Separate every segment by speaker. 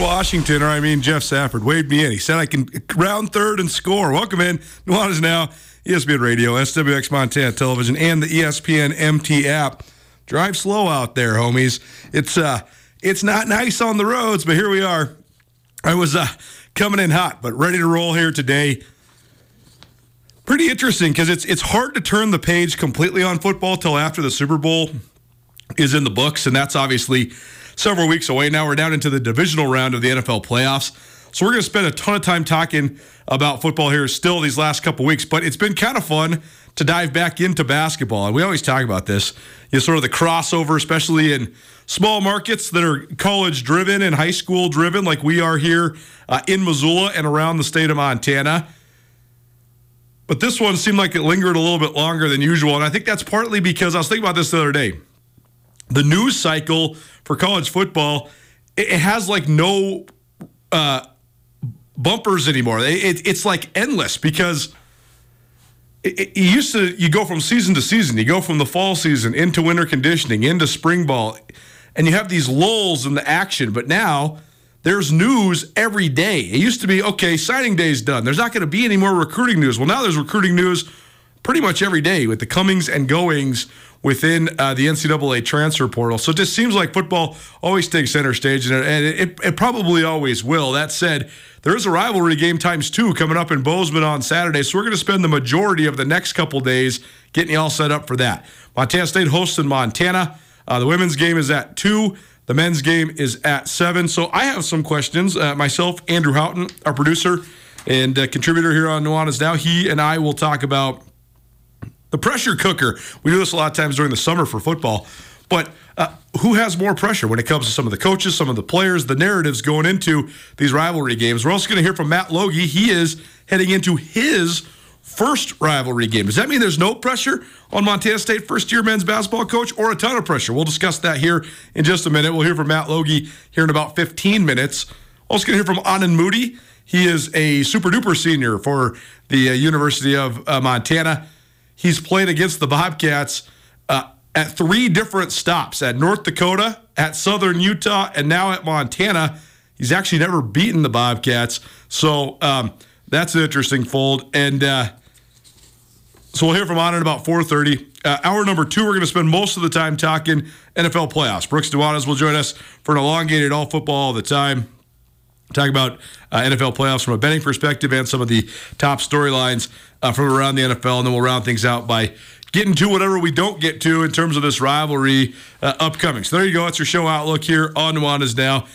Speaker 1: Washington, or I mean Jeff Safford, waved me in. He said I can round third and score. Welcome in. Nuanez now, ESPN Radio, SWX Montana Television, and the ESPN MT app. Drive slow out there, homies. It's uh, it's not nice on the roads, but here we are. I was uh, coming in hot, but ready to roll here today. Pretty interesting because it's it's hard to turn the page completely on football till after the Super Bowl is in the books, and that's obviously several weeks away. Now we're down into the divisional round of the NFL playoffs. So we're going to spend a ton of time talking about football here still these last couple weeks, but it's been kind of fun to dive back into basketball. And we always talk about this, you know, sort of the crossover, especially in small markets that are college driven and high school driven, like we are here uh, in Missoula and around the state of Montana. But this one seemed like it lingered a little bit longer than usual. And I think that's partly because I was thinking about this the other day the news cycle for college football it, it has like no uh, bumpers anymore. It, it- it's like endless because it, used to you go from season to season. You go from the fall season into winter conditioning into spring ball, and you have these lulls in the action. But now there's news every day. It used to be okay, signing day's done. There's not going to be any more recruiting news. Well, now there's recruiting news pretty much every day with the comings and goings within uh, the NCAA transfer portal. So it just seems like football always takes center stage, and, it, it, it probably always will. That said, there is a rivalry game times two coming up in Bozeman on Saturday, so we're going to spend the majority of the next couple days getting you all set up for that. Montana State hosts in Montana. Uh, the women's game is at two. The men's game is at seven. So I have some questions. Uh, myself, Andrew Houghton, our producer and uh, contributor here on Nuanez Now, he and I will talk about the pressure cooker. We do this a lot of times during the summer for football, but uh, who has more pressure when it comes to some of the coaches, some of the players, the narratives going into these rivalry games? We're also going to hear from Matt Logie. He is heading into his first rivalry game. Does that mean there's no pressure on Montana State first year men's basketball coach or a ton of pressure? We'll discuss that here in just a minute. We'll hear from Matt Logie here in about 15 minutes. Also going to hear from Aanen Moody. He is a super duper senior for the uh, University of uh, Montana. He's played against the Bobcats uh, at three different stops at North Dakota, at Southern Utah, and now at Montana. He's actually never beaten the Bobcats. So um, that's an interesting fold. And uh, so we'll hear from Aanen about 4.30. Uh, hour number two, we're going to spend most of the time talking NFL playoffs. Brooks Duanas will join us for an elongated all football all the time Talk about uh, NFL playoffs from a betting perspective and some of the top storylines uh, from around the NFL, and then we'll round things out by getting to whatever we don't get to in terms of this rivalry uh, upcoming. So there you go. That's your show outlook here on Nuanez Now.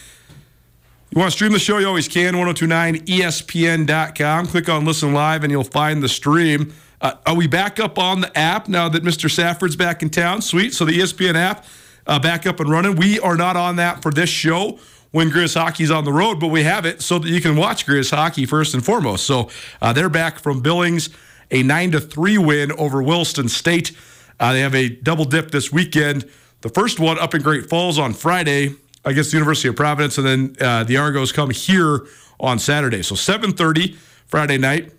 Speaker 1: You want to stream the show? You always can. 1029ESPN.com. Click on Listen Live and you'll find the stream. Uh, are we back up on the app now that Mr. Safford's back in town? Sweet. So the ESPN app uh, back up and running. We are not on that for this show when Griz Hockey's on the road, but we have it so that you can watch Griz Hockey first and foremost. So uh, they're back from Billings, a 9 to 3 win over Williston State. Uh, they have a double dip this weekend. The first one up in Great Falls on Friday against the University of Providence, and then uh, the Argos come here on Saturday. So 7:30 Friday night,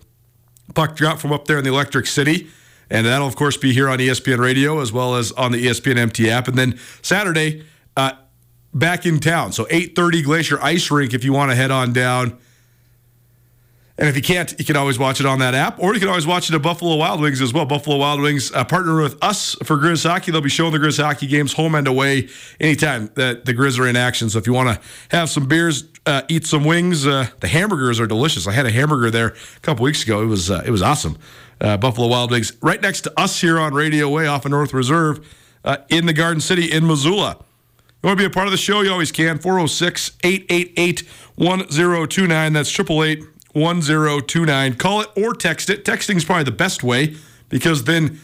Speaker 1: puck drop from up there in the Electric City, and that'll of course be here on ESPN Radio as well as on the ESPN MT app. And then Saturday, uh, back in town. So 8:30 Glacier Ice Rink if you want to head on down. And if you can't, you can always watch it on that app, or you can always watch it at Buffalo Wild Wings as well. Buffalo Wild Wings uh, partner with us for Griz Hockey. They'll be showing the Griz Hockey games home and away anytime that the Griz are in action. So if you want to have some beers, uh, eat some wings, uh, the hamburgers are delicious. I had a hamburger there a couple weeks ago. It was uh, it was awesome. Uh, Buffalo Wild Wings, right next to us here on Radio Way off of North Reserve uh, in the Garden City in Missoula. You want to be a part of the show? You always can. 406 888 1029. That's 888 1029. Call it or text it. Texting is probably the best way because then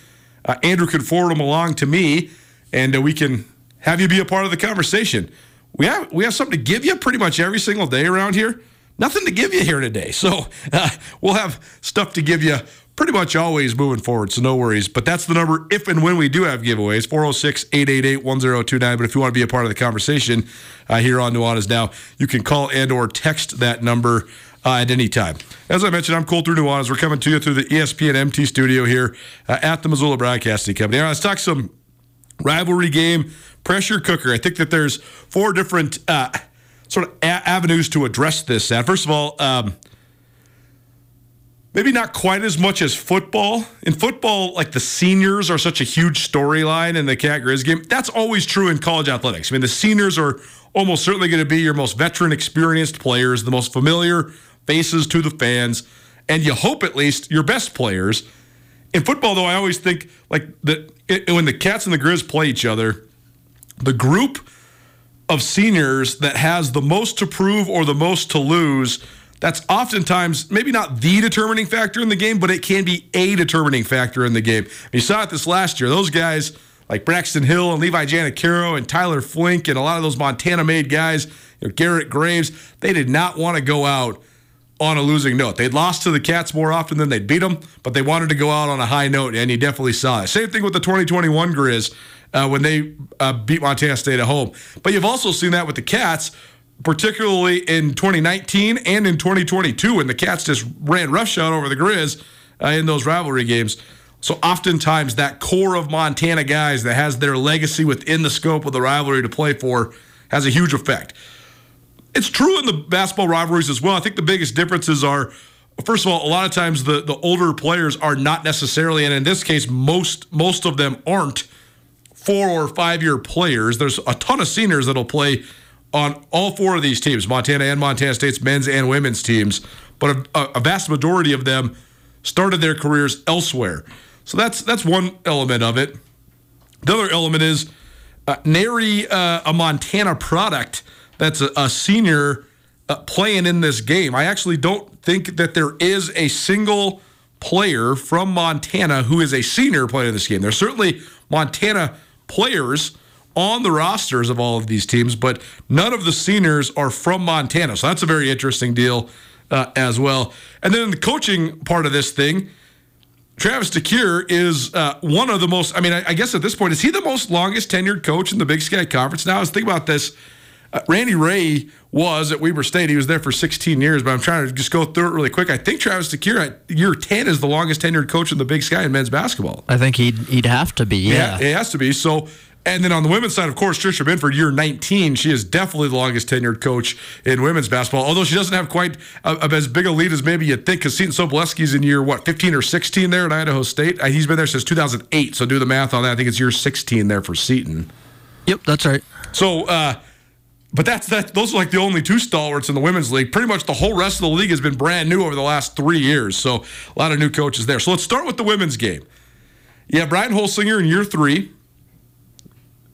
Speaker 1: uh, Andrew can forward them along to me and uh, we can have you be a part of the conversation. We have we have something to give you pretty much every single day around here. Nothing to give you here today. So uh, we'll have stuff to give you pretty much always moving forward, so no worries. But that's the number if and when we do have giveaways 406 888 1029. But if you want to be a part of the conversation uh, here on Nuanez Now, you can call and or text that number uh, at any time. As I mentioned, I'm Colter Nuanez. We're coming to you through the ESPN MT studio here uh, at the Missoula Broadcasting Company. Right, let's talk some rivalry game pressure cooker. I think that there's four different uh, sort of a- avenues to address this. At first of all, um, maybe not quite as much as football. In football, like the seniors are such a huge storyline in the Cat Griz game. That's always true in college athletics. I mean, the seniors are almost certainly going to be your most veteran, experienced players, the most familiar faces to the fans, and you hope at least your best players. In football, though, I always think like that when the Cats and the Griz play each other, the group of seniors that has the most to prove or the most to lose that's oftentimes maybe not the determining factor in the game, but it can be a determining factor in the game. You saw it this last year. Those guys like Braxton Hill and Levi Janacaro and Tyler Flink and a lot of those Montana-made guys, you know, Garrett Graves, they did not want to go out on a losing note. They'd lost to the Cats more often than they'd beat them, but they wanted to go out on a high note, and you definitely saw it. Same thing with the 2021 Griz uh, when they uh, beat Montana State at home. But you've also seen that with the Cats particularly in 2019 and in 2022 when the Cats just ran roughshod over the Griz uh, in those rivalry games. So oftentimes that core of Montana guys that has their legacy within the scope of the rivalry to play for has a huge effect. It's true in the basketball rivalries as well. I think the biggest differences are first of all, a lot of times the, the older players are not necessarily, and in this case, most most of them aren't four or five year players. There's a ton of seniors that'll play on all four of these teams, Montana and Montana State's men's and women's teams, but a, a vast majority of them started their careers elsewhere. So that's that's one element of it. The other element is uh, nary uh, a Montana product that's a, a senior uh, playing in this game. I actually don't think that there is a single player from Montana who is a senior playing in this game. There's certainly Montana players on the rosters of all of these teams, but none of the seniors are from Montana. So that's a very interesting deal uh, as well. And then the coaching part of this thing, Travis DeCuire is uh, one of the most, I mean, I, I, guess at this point, is he the most longest tenured coach in the Big Sky Conference? Now, I was thinking about this. Uh, Randy Rahe was at Weber State. He was there for 16 years, but I'm trying to just go through it really quick. I think Travis DeCuire at year 10 is the longest tenured coach in the Big Sky in men's basketball.
Speaker 2: I think he'd, he'd have to be, yeah.
Speaker 1: yeah. He has to be. So, and then on the women's side, of course, Tricia Binford, year 19, she is definitely the longest tenured coach in women's basketball. Although she doesn't have quite a, a, as big a lead as maybe you'd think, because Seton Sobolewski's in year, what, 15 or 16 there at Idaho State? Uh, he's been there since 2008. So do the math on that. I think it's year 16 there for Seton.
Speaker 2: Yep, that's right.
Speaker 1: So, uh, but that's that. Those are like the only two stalwarts in the women's league. Pretty much the whole rest of the league has been brand new over the last three years. So a lot of new coaches there. So let's start with the women's game. Yeah, Brian Holsinger in year three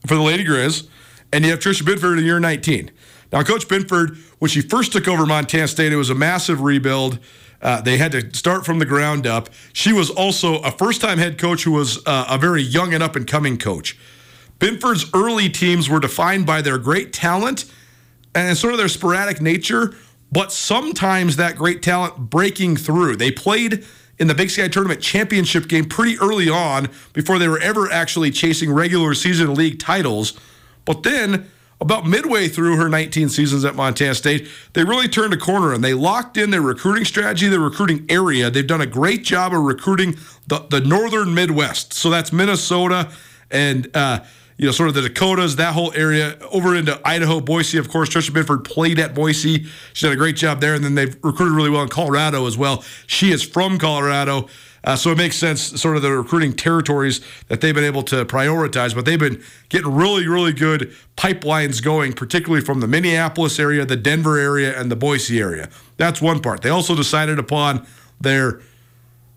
Speaker 1: for the Lady Griz, and you have Tricia Binford in year 19. Now, Coach Binford, when she first took over Montana State, it was a massive rebuild. Uh, they had to start from the ground up. She was also a first time head coach who was uh, a very young and up and coming coach. Binford's early teams were defined by their great talent and sort of their sporadic nature, but sometimes that great talent breaking through. They played in the Big Sky Tournament championship game pretty early on before they were ever actually chasing regular season league titles. But then, about midway through her 19 seasons at Montana State, they really turned a corner and they locked in their recruiting strategy, their recruiting area. They've done a great job of recruiting the, the northern Midwest. So that's Minnesota and uh, you know, sort of the Dakotas, that whole area, over into Idaho, Boise. Of course, Tricia Binford played at Boise. She did a great job there, and then they've recruited really well in Colorado as well. She is from Colorado. Uh, so it makes sense, sort of the recruiting territories that they've been able to prioritize. But they've been getting really, really good pipelines going, particularly from the Minneapolis area, the Denver area, and the Boise area. That's one part. They also decided upon their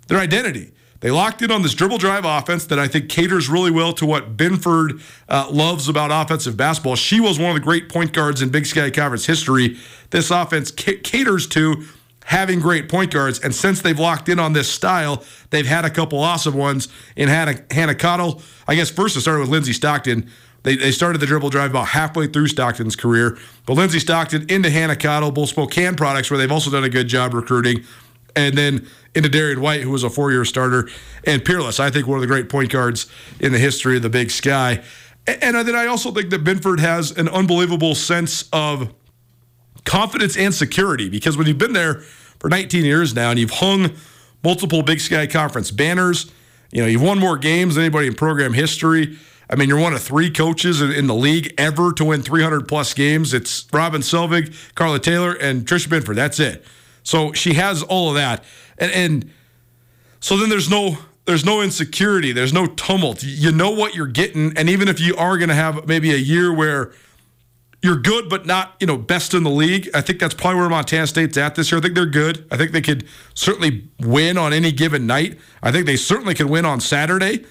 Speaker 1: their identity. They locked in on this dribble drive offense that I think caters really well to what Binford uh, loves about offensive basketball. She was one of the great point guards in Big Sky Conference history. This offense c- caters to having great point guards, and since they've locked in on this style, they've had a couple awesome ones in Hannah, Hannah Cottle. I guess first it started with Lindsey Stockton. They, they started the dribble drive about halfway through Stockton's career, but Lindsey Stockton into Hannah Cottle, both Spokane products, where they've also done a good job recruiting and then into Darian White, who was a four year starter, and Peerless, I think one of the great point guards in the history of the Big Sky. And uh, then I also think that Binford has an unbelievable sense of confidence and security because when you've been there for 19 years now and you've hung multiple Big Sky Conference banners, you know, you've won more games than anybody in program history. I mean, you're one of three coaches in, the league ever to win 300 plus games. It's Robin Selvig, Carla Taylor, and Tricia Binford. That's it. So she has all of that, and, and so then there's no there's no insecurity, there's no tumult. You know what you're getting, and even if you are going to have maybe a year where you're good but not you know best in the league, I think that's probably where Montana State's at this year. I think they're good. I think they could certainly win on any given night. I think they certainly can win on Saturday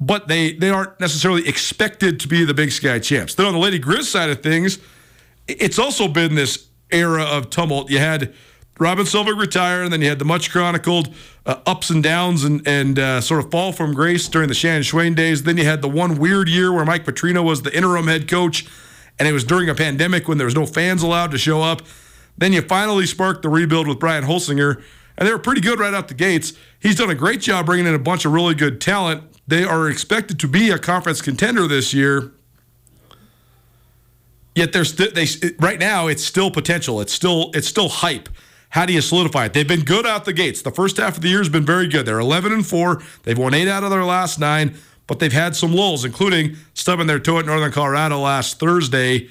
Speaker 1: but they they aren't necessarily expected to be the Big Sky champs. Then on the Lady Griz side of things, it's also been this era of tumult. You had Robin Selvig retire, and then you had the much chronicled uh, ups and downs and, and uh, sort of fall from grace during the Shannon Schweyen days. Then you had the one weird year where Mike Petrino was the interim head coach, and it was during a pandemic when there was no fans allowed to show up. Then you finally sparked the rebuild with Brian Holsinger, and they were pretty good right out the gates. He's done a great job bringing in a bunch of really good talent. They are expected to be a conference contender this year. Yet there's st- they right now it's still potential. It's still it's still hype. How do you solidify it? They've been good out the gates. The first half of the year has been very good. They're 11 and 4. They've won 8 out of their last 9, but they've had some lulls including stubbing their toe at Northern Colorado last Thursday.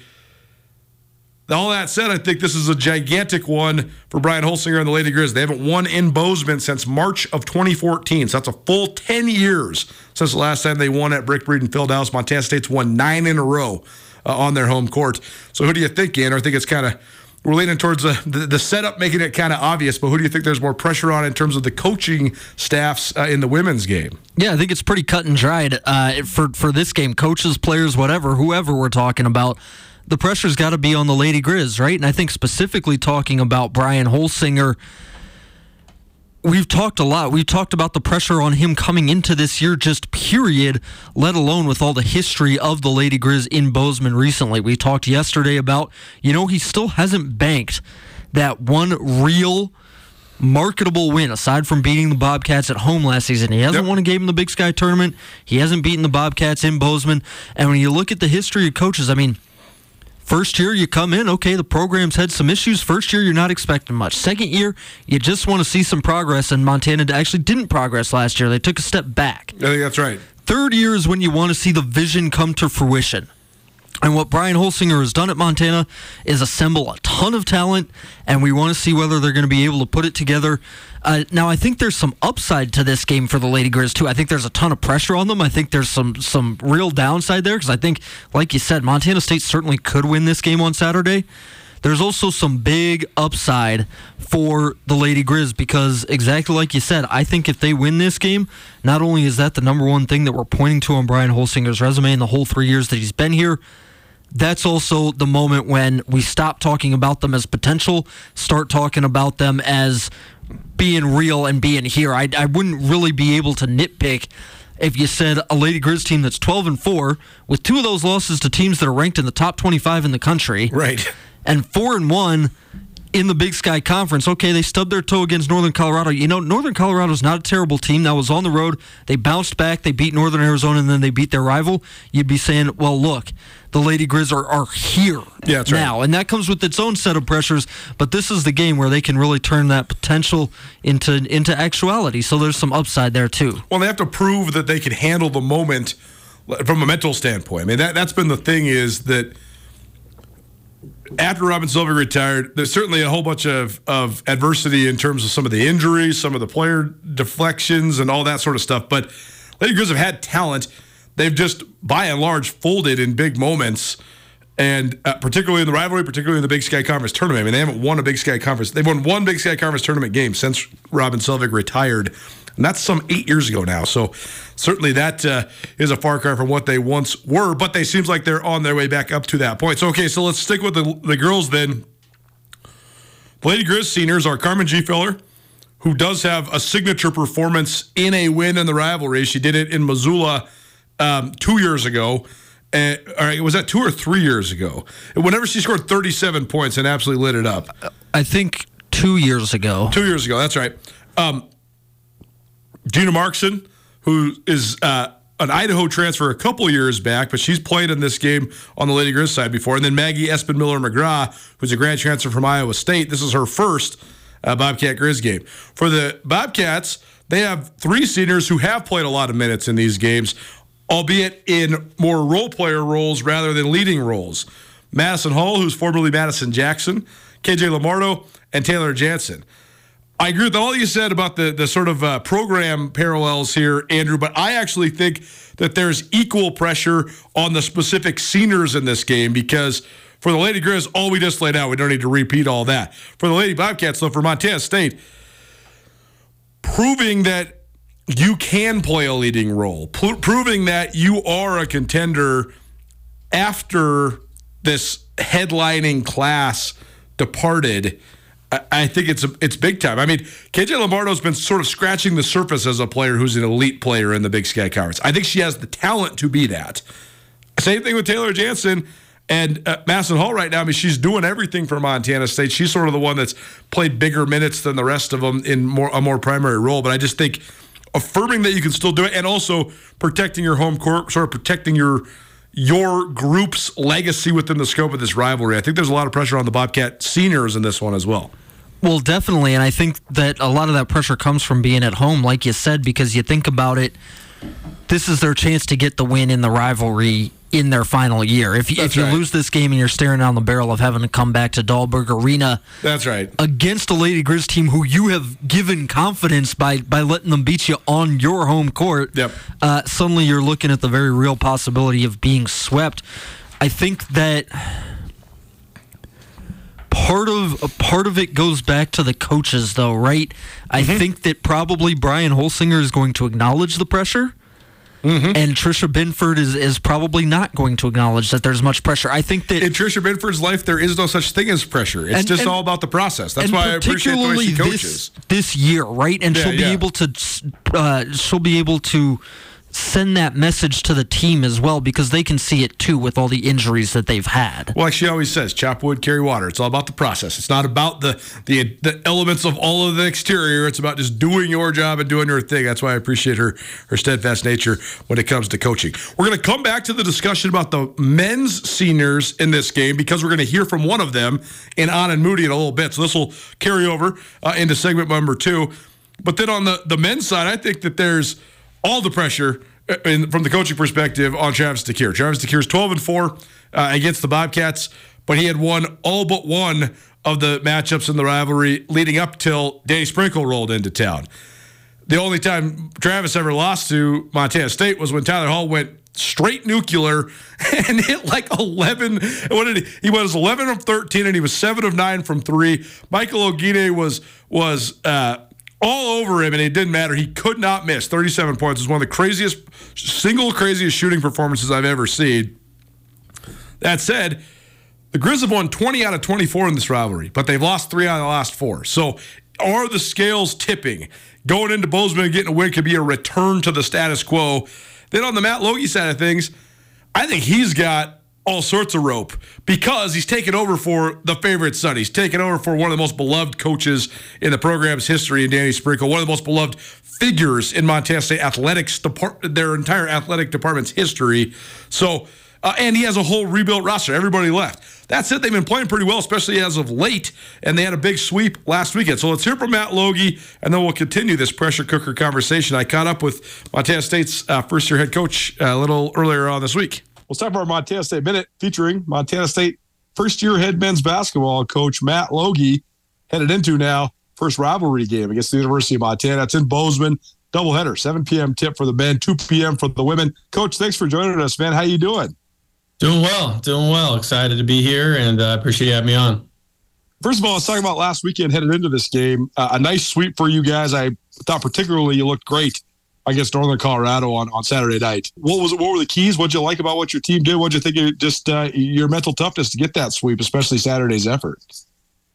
Speaker 1: All that said, I think this is a gigantic one for Brian Holsinger and the Lady Griz. They haven't won in Bozeman since March of 2014. So that's a full 10 years since the last time they won at Brick Breeden Fieldhouse. Montana State's won nine in a row uh, on their home court. So who do you think, Ian? I think it's kind of we're leaning towards the, the, the, setup, making it kind of obvious. But who do you think there's more pressure on in terms of the coaching staffs uh, in the women's game?
Speaker 2: Yeah, I think it's pretty cut and dried uh, for for this game. Coaches, players, whatever, whoever we're talking about. The pressure's got to be on the Lady Griz, right? And I think specifically talking about Brian Holsinger we've talked a lot. We've talked about the pressure on him coming into this year, just period, let alone with all the history of the Lady Griz in Bozeman recently. We talked yesterday about, you know, he still hasn't banked that one real marketable win aside from beating the Bobcats at home last season. He hasn't yep. won a game in the Big Sky tournament. He hasn't beaten the Bobcats in Bozeman. And when you look at the history of coaches, I mean, First year, you come in, okay, the program's had some issues. First year, you're not expecting much. Second year, you just want to see some progress, and Montana actually didn't progress last year. They took a step back.
Speaker 1: I think that's right.
Speaker 2: Third year is when you want to see the vision come to fruition. And what Brian Holsinger has done at Montana is assemble a ton of talent, and we want to see whether they're going to be able to put it together. Uh, now, I think there's some upside to this game for the Lady Griz too. I think there's a ton of pressure on them. I think there's some some real downside there because I think, like you said, Montana State certainly could win this game on Saturday. There's also some big upside for the Lady Griz because, exactly like you said, I think if they win this game, not only is that the number one thing that we're pointing to on Brian Holsinger's resume in the whole three years that he's been here, that's also the moment when we stop talking about them as potential, start talking about them as being real and being here. I, I wouldn't really be able to nitpick if you said a Lady Griz team that's 12 and 4 with two of those losses to teams that are ranked in the top 25 in the country.
Speaker 1: Right
Speaker 2: and four and one in the Big Sky Conference. Okay, they stubbed their toe against Northern Colorado. You know, Northern Colorado is not a terrible team. That was on the road. They bounced back. They beat Northern Arizona, and then they beat their rival. You'd be saying, well, look, the Lady Griz are, are here
Speaker 1: yeah,
Speaker 2: now, and that comes with its own set of pressures. But this is the game where they can really turn that potential into into actuality. So there's some upside there too.
Speaker 1: Well, they have to prove that they can handle the moment from a mental standpoint. I mean, that that's been the thing is that after Robin Selvig retired, there's certainly a whole bunch of, of adversity in terms of some of the injuries, some of the player deflections, and all that sort of stuff. But Lady Griz have had talent. They've just, by and large, folded in big moments, and uh, particularly in the rivalry, particularly in the Big Sky Conference tournament. I mean, they haven't won a Big Sky Conference. They've won one Big Sky Conference tournament game since Robin Selvig retired and that's some eight years ago now. So certainly that uh, is a far cry from what they once were, but they seems like they're on their way back up to that point. So okay, so let's stick with the, the girls then. Lady Griz seniors are Carmen Gfeller, who does have a signature performance in a win in the rivalry. She did it in Missoula um, two years ago. And, all right, was that two or three years ago? Whenever she scored 37 points and absolutely lit it up.
Speaker 2: I think two years ago.
Speaker 1: Two years ago, that's right. Um, Gina Marxen, who is uh, an Idaho transfer a couple years back, but she's played in this game on the Lady Griz side before. And then Maggie Espenmiller-McGraw, who's a grad transfer from Iowa State. This is her first uh, Bobcat Griz game. For the Bobcats, they have three seniors who have played a lot of minutes in these games, albeit in more role player roles rather than leading roles. Madison Hall, who's formerly Madison Jackson, KJ Lamardo, and Taylor Janssen. I agree with all you said about the the sort of uh, program parallels here, Andrew. But I actually think that there's equal pressure on the specific seniors in this game because for the Lady Griz, all we just laid out, we don't need to repeat all that. For the Lady Bobcats, though, for Montana State, proving that you can play a leading role, proving that you are a contender after this headlining class departed I think it's it's big time. I mean, KJ Lamardo's been sort of scratching the surface as a player who's an elite player in the Big Sky Conference. I think she has the talent to be that. Same thing with Taylor Janssen and uh, Madison Hall right now. I mean, she's doing everything for Montana State. She's sort of the one that's played bigger minutes than the rest of them in more a more primary role. But I just think affirming that you can still do it and also protecting your home court, sort of protecting your your group's legacy within the scope of this rivalry. I think there's a lot of pressure on the Bobcat seniors in this one as well.
Speaker 2: Well, definitely. And I think that a lot of that pressure comes from being at home, like you said, because you think about it, this is their chance to get the win in the rivalry in their final year. If, if you right. lose this game and you're staring down the barrel of having to come back to Dahlberg Arena,
Speaker 1: that's right,
Speaker 2: against a Lady Griz team who you have given confidence by by letting them beat you on your home court.
Speaker 1: Yep.
Speaker 2: Uh, suddenly you're looking at the very real possibility of being swept. I think that part of a part of it goes back to the coaches though right i mm-hmm. think that probably brian holsinger is going to acknowledge the pressure Mm-hmm. And Tricia Binford is, is probably not going to acknowledge that there's much pressure. I think that
Speaker 1: in Tricia Binford's life, there is no such thing as pressure. It's and, just and, all about the process. That's why I appreciate the way she coaches
Speaker 2: this, this year, right? And yeah, she'll be yeah. able to uh, she'll be able to send that message to the team as well because they can see it too with all the injuries that they've had.
Speaker 1: Well, like she always says, chop wood, carry water. It's all about the process. It's not about the the the elements of all of the exterior. It's about just doing your job and doing your thing. That's why I appreciate her her steadfast nature when it comes to coaching. We're going to come back to the discussion about the men's seniors in this game because we're going to hear from one of them Aanen Moody in a little bit. So this will carry over uh, into segment number two. But then on the the men's side, I think that there's all the pressure in, from the coaching perspective on Travis DeCuire. Travis DeCuire is 12 and 4 uh, against the Bobcats, but he had won all but one of the matchups in the rivalry leading up till Danny Sprinkle rolled into town. The only time Travis ever lost to Montana State was when Tyler Hall went straight nuclear and hit like 11. What did he? He was 11 of 13 and he was 7 of 9 from 3. Michael Oguine was was uh, all over him and it didn't matter. He could not miss. 37 points. Was one of the craziest single craziest shooting performances I've ever seen. That said, the Griz have won 20 out of 24 in this rivalry, but they've lost 3 out of the last 4. So are the scales tipping? Going into Bozeman and getting a win could be a return to the status quo. Then on the Matt Logie side of things, I think he's got all sorts of rope because he's taken over for the favorite son. He's taken over for one of the most beloved coaches in the program's history in Danny Sprinkle, one of the most beloved figures in Montana State athletics their entire athletic department's history. So, uh, and he has a whole rebuilt roster. Everybody left. That's it. They've been playing pretty well, especially as of late, and they had a big sweep last weekend. So let's hear from Matt Logie, and then we'll continue this pressure cooker conversation. I caught up with Montana State's uh, first year head coach uh, a little earlier on this week.
Speaker 3: Let's talk about our Montana State Minute featuring Montana State first year head men's basketball coach Matt Logie, headed into now first rivalry game against the University of Montana. It's in Bozeman. Doubleheader, 7 p.m. tip for the men, 2 p.m. for the women. Coach, thanks for joining us, man. How you doing?
Speaker 4: Doing well, doing well. Excited to be here, and I uh, appreciate you having me on.
Speaker 3: First of all, let's talk about last weekend headed into this game. Uh, a nice sweep for you guys. I thought particularly you looked great against Northern Colorado on, on Saturday night. What was what were the keys? What'd you like about what your team did? What'd you think of just uh, your mental toughness to get that sweep, especially Saturday's effort?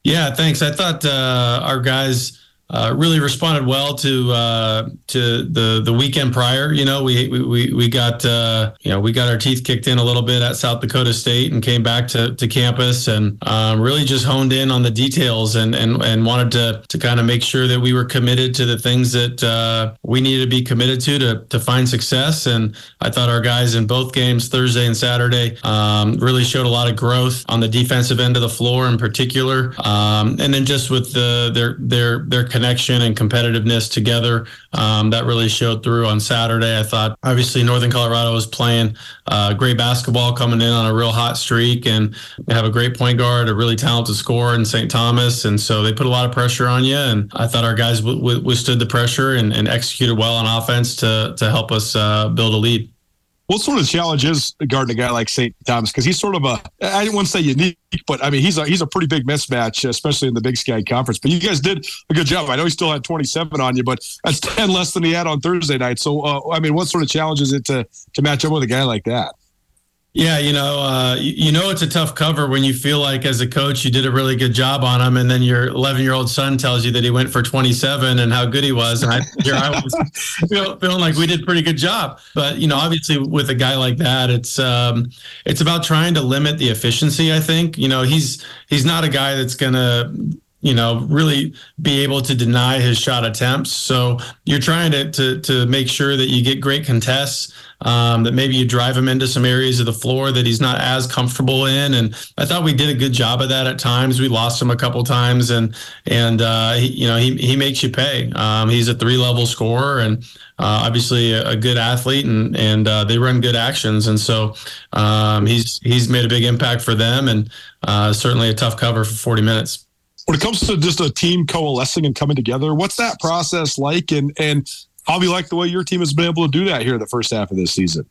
Speaker 4: Yeah, thanks. I thought uh, our guys uh, really responded well to uh, to the the weekend prior. You know, we we we got uh, you know we got our teeth kicked in a little bit at South Dakota State and came back to, to campus and um, really just honed in on the details and and and wanted to to kind of make sure that we were committed to the things that uh, we needed to be committed to to to find success. And I thought our guys in both games Thursday and Saturday um, really showed a lot of growth on the defensive end of the floor in particular, um, and then just with the their their their connection and competitiveness together. Um, that really showed through on Saturday. I thought obviously Northern Colorado was playing uh, great basketball, coming in on a real hot streak, and they have a great point guard, a really talented scorer in Saint Thomas, and so they put a lot of pressure on you. And I thought our guys w- w- withstood the pressure and, and, executed well on offense to to help us uh, build a lead
Speaker 3: what sort of challenge is guarding a guy like Saint Thomas? Because he's sort of a I didn't want to say unique, but I mean he's a he's a pretty big mismatch, especially in the Big Sky Conference. But you guys did a good job. I know he still had 27 on you, but that's 10 less than he had on Thursday night. So uh, I mean, what sort of challenge is it to to match up with a guy like that?
Speaker 4: Yeah, you know, uh, you, know it's a tough cover when you feel like as a coach you did a really good job on him, and then your 11 year old son tells you that he went for 27 and how good he was, and I, here I was feel, feeling like we did pretty good job. But you know, obviously with a guy like that, it's um, it's about trying to limit the efficiency. I think you know he's he's not a guy that's gonna you know, really be able to deny his shot attempts. So you're trying to to to make sure that you get great contests. Um, that maybe you drive him into some areas of the floor that he's not as comfortable in, and I thought we did a good job of that at times. We lost him a couple times, and and uh, he, you know he he makes you pay. Um, he's a three level scorer, and uh, obviously a, a, good athlete, and and uh, they run good actions, and so um, he's he's made a big impact for them, and uh, certainly a tough cover for 40 minutes
Speaker 3: when it comes to just a team coalescing and coming together, what's that process like? And and how do you like the way your team has been able to do that here the first half of this season?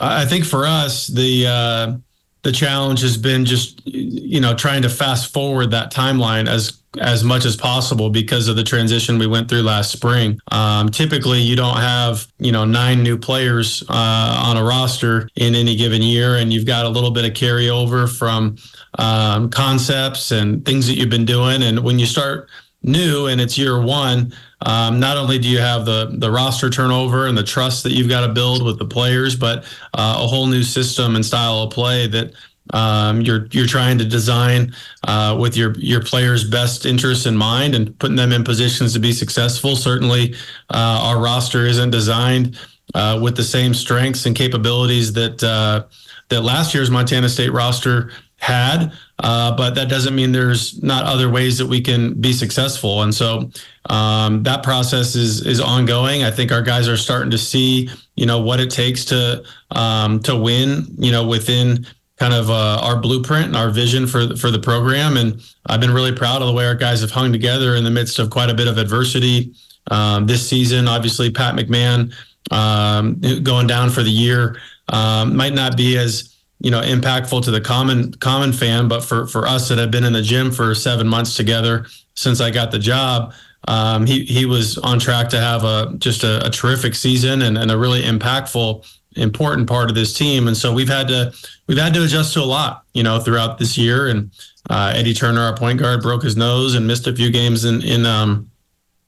Speaker 4: I think for us, the uh, the challenge has been just you know trying to fast forward that timeline as as much as possible because of the transition we went through last spring. Um, typically, you don't have you know nine new players uh, on a roster in any given year, and you've got a little bit of carryover from um, concepts and things that you've been doing. And when you start new and it's year one, um, not only do you have the the roster turnover and the trust that you've got to build with the players, but uh, a whole new system and style of play that um, you're you're trying to design uh, with your your players' best interests in mind and putting them in positions to be successful. Certainly, uh, our roster isn't designed uh, with the same strengths and capabilities that uh, that last year's Montana State roster had, uh, but that doesn't mean there's not other ways that we can be successful. And so um, that process is is ongoing. I think our guys are starting to see, you know, what it takes to um, to win, you know, within kind of uh, our blueprint and our vision for for the program. And I've been really proud of the way our guys have hung together in the midst of quite a bit of adversity um, this season. Obviously, Pat McMahon um, going down for the year um, might not be as you know impactful to the common common fan, but for for us that have been in the gym for seven months together since I got the job. Um, he he was on track to have a just a, a terrific season and, and a really impactful important part of this team. And so we've had to we've had to adjust to a lot, you know, throughout this year. And uh, Eddie Turner, our point guard, broke his nose and missed a few games in in um,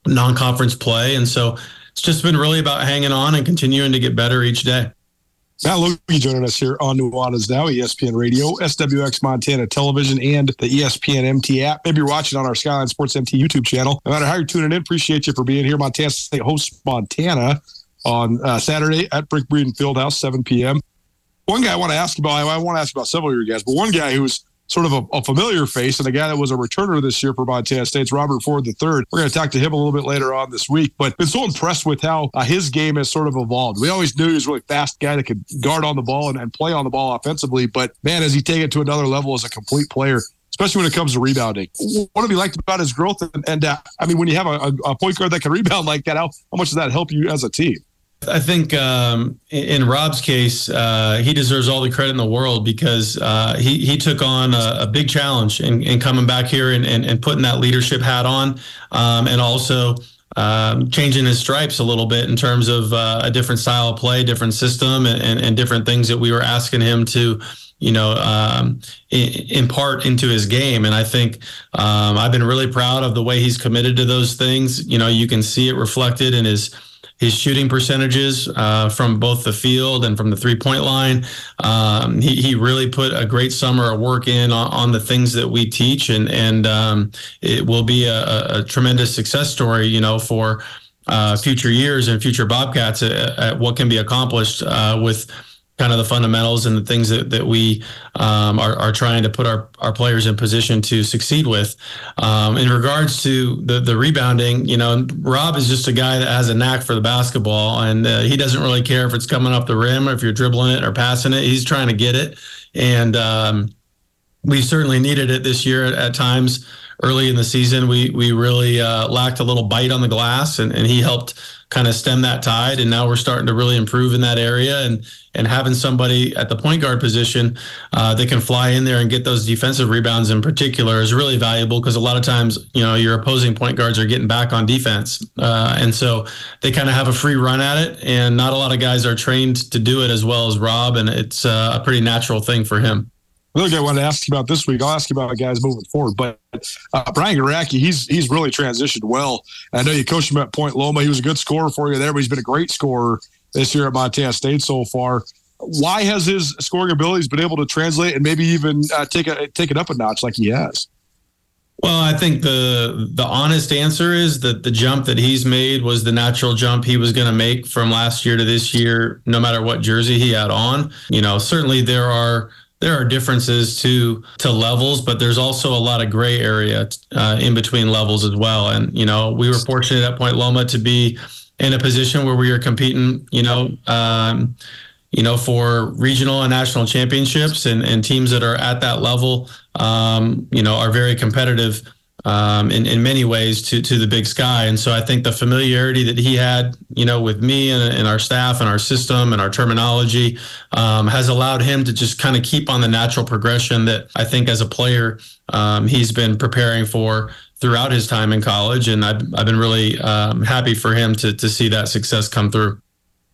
Speaker 4: non-conference play. And so it's just been really about hanging on and continuing to get better each day.
Speaker 1: Matt Logie joining us here on Nuanez Now, ESPN Radio, SWX Montana Television, and the ESPN MT app. Maybe you're watching on our Skyline Sports MT YouTube channel. No matter how you're tuning in, appreciate you for being here. Montana State hosts Montana on uh, Saturday at Brick Breeden Fieldhouse, 7 p.m. One guy I want to ask about, I want to ask about several of your guys, but one guy who's sort of a, a, familiar face and a guy that was a returner this year for Montana State's Robert Ford III. We're going to talk to him a little bit later on this week, but been so impressed with how uh, his game has sort of evolved. We always knew he was a really fast guy that could guard on the ball and, and play on the ball offensively, but man, as he take it to another level as a complete player, especially when it comes to rebounding. What have you liked about his growth? And, and uh, I mean, when you have a, a, point guard that can rebound like that, how, how much does that help you as a team?
Speaker 4: I think um, in Rob's case, uh, he deserves all the credit in the world because uh, he he took on a, a big challenge in, in, coming back here and, and, and, putting that leadership hat on, um, and also um, changing his stripes a little bit in terms of uh, a different style of play, different system, and, and, different things that we were asking him to, you know, um, impart into his game. And I think um, I've been really proud of the way he's committed to those things. You know, you can see it reflected in his his shooting percentages uh, from both the field and from the three point line. Um, he, he really put a great summer of work in on, on the things that we teach, and and um, it will be a, a, tremendous success story, you know, for uh, future years and future Bobcats at, at what can be accomplished uh, with kind of the fundamentals and the things that, that we um, are, are trying to put our, our players in position to succeed with. Um, in regards to the, the rebounding, you know, Rob is just a guy that has a knack for the basketball and uh, he doesn't really care if it's coming up the rim or if you're dribbling it or passing it. He's trying to get it. And um, we certainly needed it this year at, at times early in the season. We, we really uh, lacked a little bite on the glass and, and he helped kind of stem that tide. And now we're starting to really improve in that area. And and having somebody at the point guard position uh, that can fly in there and get those defensive rebounds in particular is really valuable because a lot of times you know your opposing point guards are getting back on defense, uh, and so they kind of have a free run at it. And not a lot of guys are trained to do it as well as Rob, and it's uh, a pretty natural thing for him.
Speaker 1: Another guy I wanted to ask you about this week. I'll ask you about guys moving forward, but uh, Brian Goracke, he's he's really transitioned well. I know you coached him at Point Loma. He was a good scorer for you there, but he's been a great scorer this year at Montana State so far. Why has his scoring abilities been able to translate and maybe even uh, take a take it up a notch like he has?
Speaker 4: Well, I think the the honest answer is that the jump that he's made was the natural jump he was going to make from last year to this year, no matter what jersey he had on. You know, certainly there are there are differences to to levels, but there's also a lot of gray area uh, in between levels as well. And you know, we were fortunate at Point Loma to be in a position where we were competing. You know. Um, you know, for regional and national championships and, and teams that are at that level, um, you know, are very competitive um, in, in many ways to, to the big sky. And so I think the familiarity that he had, you know, with me and, and our staff and our system and our terminology um, has allowed him to just kind of keep on the natural progression that I think as a player um, he's been preparing for throughout his time in college. And I've, I've been really um, happy for him to, to see that success come through.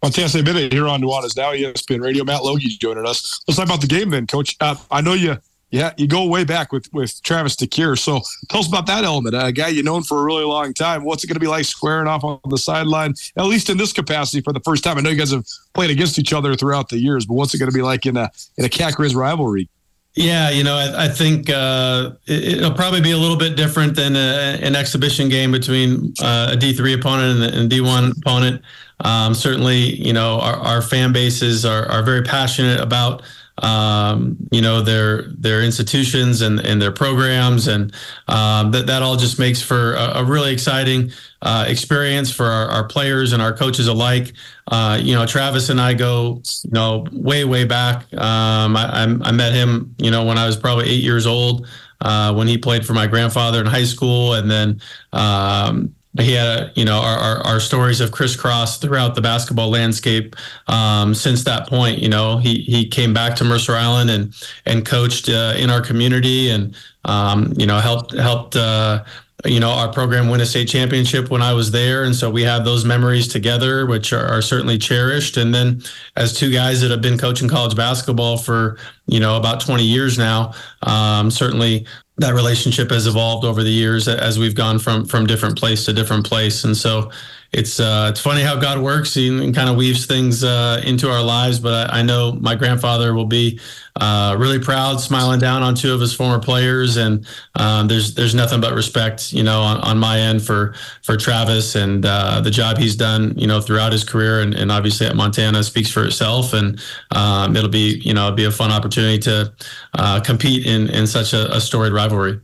Speaker 1: Fantastic minute here on Nuanez Now, ESPN Radio. Matt Logie joining us. Let's talk about the game then, Coach. Uh, I know you yeah, you go way back with with Travis DeCuire. So tell us about that element. A guy you known for a really long time. What's it going to be like squaring off on the sideline, at least in this capacity for the first time? I know you guys have played against each other throughout the years, but what's it going to be like in a in a Cat Griz rivalry?
Speaker 4: Yeah, you know, I, I think uh, it, will probably be a little bit different than a, an exhibition game between uh, a D three opponent and a D one opponent. Um, certainly, you know, our, our fan bases are, are very passionate about um, you know their their institutions and, and their programs, and um, that that all just makes for a, a really exciting uh, experience for our, our, players and our coaches alike. Uh, you know, Travis and I go, you know, way way back. Um, I, I, met him, you know, when I was probably eight years old. Uh, when he played for my grandfather in high school, and then um, he had you know our, our, our, stories have crisscrossed throughout the basketball landscape um, since that point you know he he came back to mercer island and and coached uh, in our community and um, you know helped helped uh, you know our program win a state championship when I was there, and so we have those memories together, which are, are, certainly cherished. And then, as two guys that have been coaching college basketball for you know about 20 years now, um, certainly that relationship has evolved over the years as we've gone from from different place to different place. And so, it's uh, it's funny how God works and, kind of weaves things uh, into our lives. But I, I, know my grandfather will be uh, really proud, smiling down on two of his former players, and um, there's there's nothing but respect, you know, on, on my end for for Travis and uh, the job he's done, you know, throughout his career, and, and obviously at Montana speaks for itself. And um, it'll be you know it'll be a fun opportunity to uh, compete in in such a, a, storied rivalry.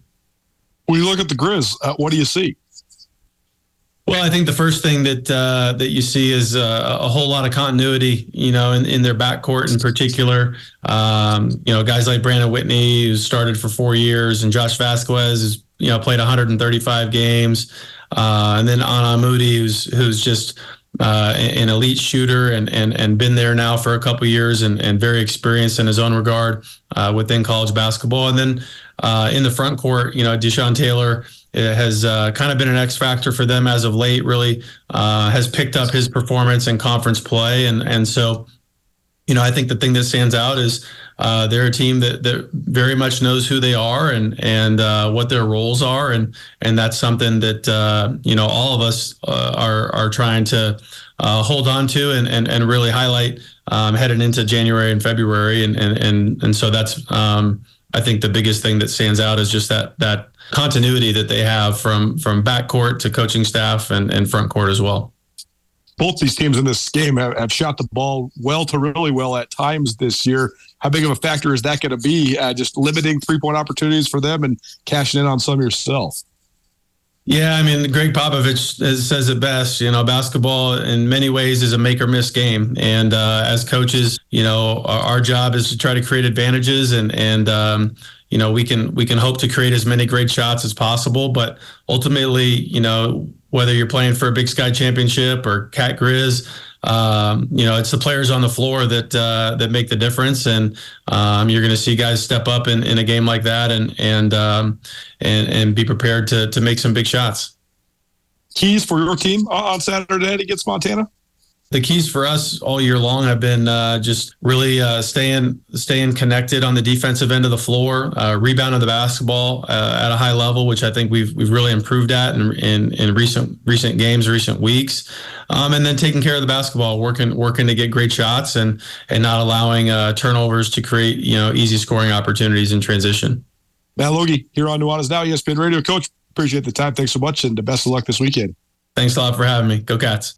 Speaker 3: When you look at the Griz, uh, what do you see?
Speaker 4: Well, I think the first thing that uh, that you see is uh, a whole lot of continuity, you know, in, in their backcourt in particular. Um, you know, guys like Brandon Whitney, who started for four years, and Josh Vasquez, who's you know played 135 games, uh, and then Aanen Moody, who's who's just uh, an elite shooter and and and been there now for a couple years and and very experienced in his own regard uh, within college basketball. And then uh, in the front court, you know, Dischon Taylor it has uh, kind of been an X factor for them as of late. Really uh, has picked up his performance in conference play, and and so, you know, I think the thing that stands out is uh, they're a team that that very much knows who they are and and uh, what their roles are, and and that's something that uh, you know all of us uh, are are trying to hold on to and and, and really highlight um, into January and February, and and and and so that's. Um, I think the biggest thing that stands out is just that that continuity that they have from from backcourt to coaching staff and, and front court as well.
Speaker 3: Both these teams in this game have, have shot the ball well to really well at times this year. How big of a factor is that going to be? Uh, just limiting three point opportunities for them and cashing in on some yourself.
Speaker 4: Yeah, I mean, Gregg Popovich says it best. You know, basketball in many ways is a make or miss game, and uh, as coaches, you know, our, our, job is to try to create advantages, and and um, you know we can we can hope to create as many great shots as possible but ultimately you know whether you're playing for a big sky championship or cat griz um, you know it's the players on the floor that uh, that make the difference. And um, you're going to see guys step up in, in a game like that and and um, and and be prepared to to make some big shots.
Speaker 3: Keys for your team on saturday against montana
Speaker 4: the keys for us all year long have been uh, just really uh, staying staying connected on the defensive end of the floor, uh, rebounding the basketball uh, at a high level, which I think we've we've really improved at in in, in recent recent games, recent weeks, um, and then taking care of the basketball, working working to get great shots and and not allowing uh, turnovers to create you know easy scoring opportunities in transition.
Speaker 3: Matt Logie here on Nuanez Now, ESPN Radio. Coach, appreciate the time. Thanks so much, and the best of luck this weekend.
Speaker 4: Thanks a lot for having me. Go Cats.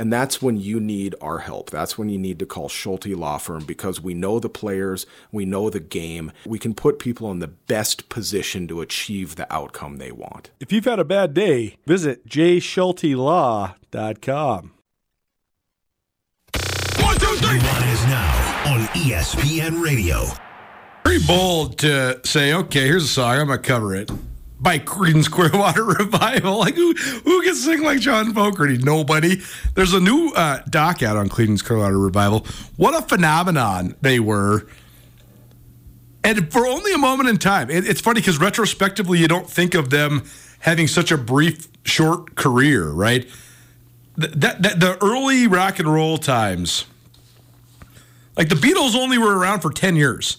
Speaker 5: and that's when you need our help. That's when you need to call Schulte Law Firm because we know the players, we know the game. We can put people in the best position to achieve the outcome they want.
Speaker 1: If you've had a bad day, visit jschultelaw.com.
Speaker 6: One, two, three. Nuanez now on ESPN Radio.
Speaker 1: Very pretty bold to say, okay, here's a song. I'm gonna cover it by Creedence Clearwater Revival. Like who who can sing like John Fogerty? Nobody. There's a new uh, doc out on Creedence Clearwater Revival. What a phenomenon they were. And for only a moment in time, it, it's funny because retrospectively, you don't think of them having such a brief, short career, right? That, the early rock and roll times, like the Beatles, only were around for ten years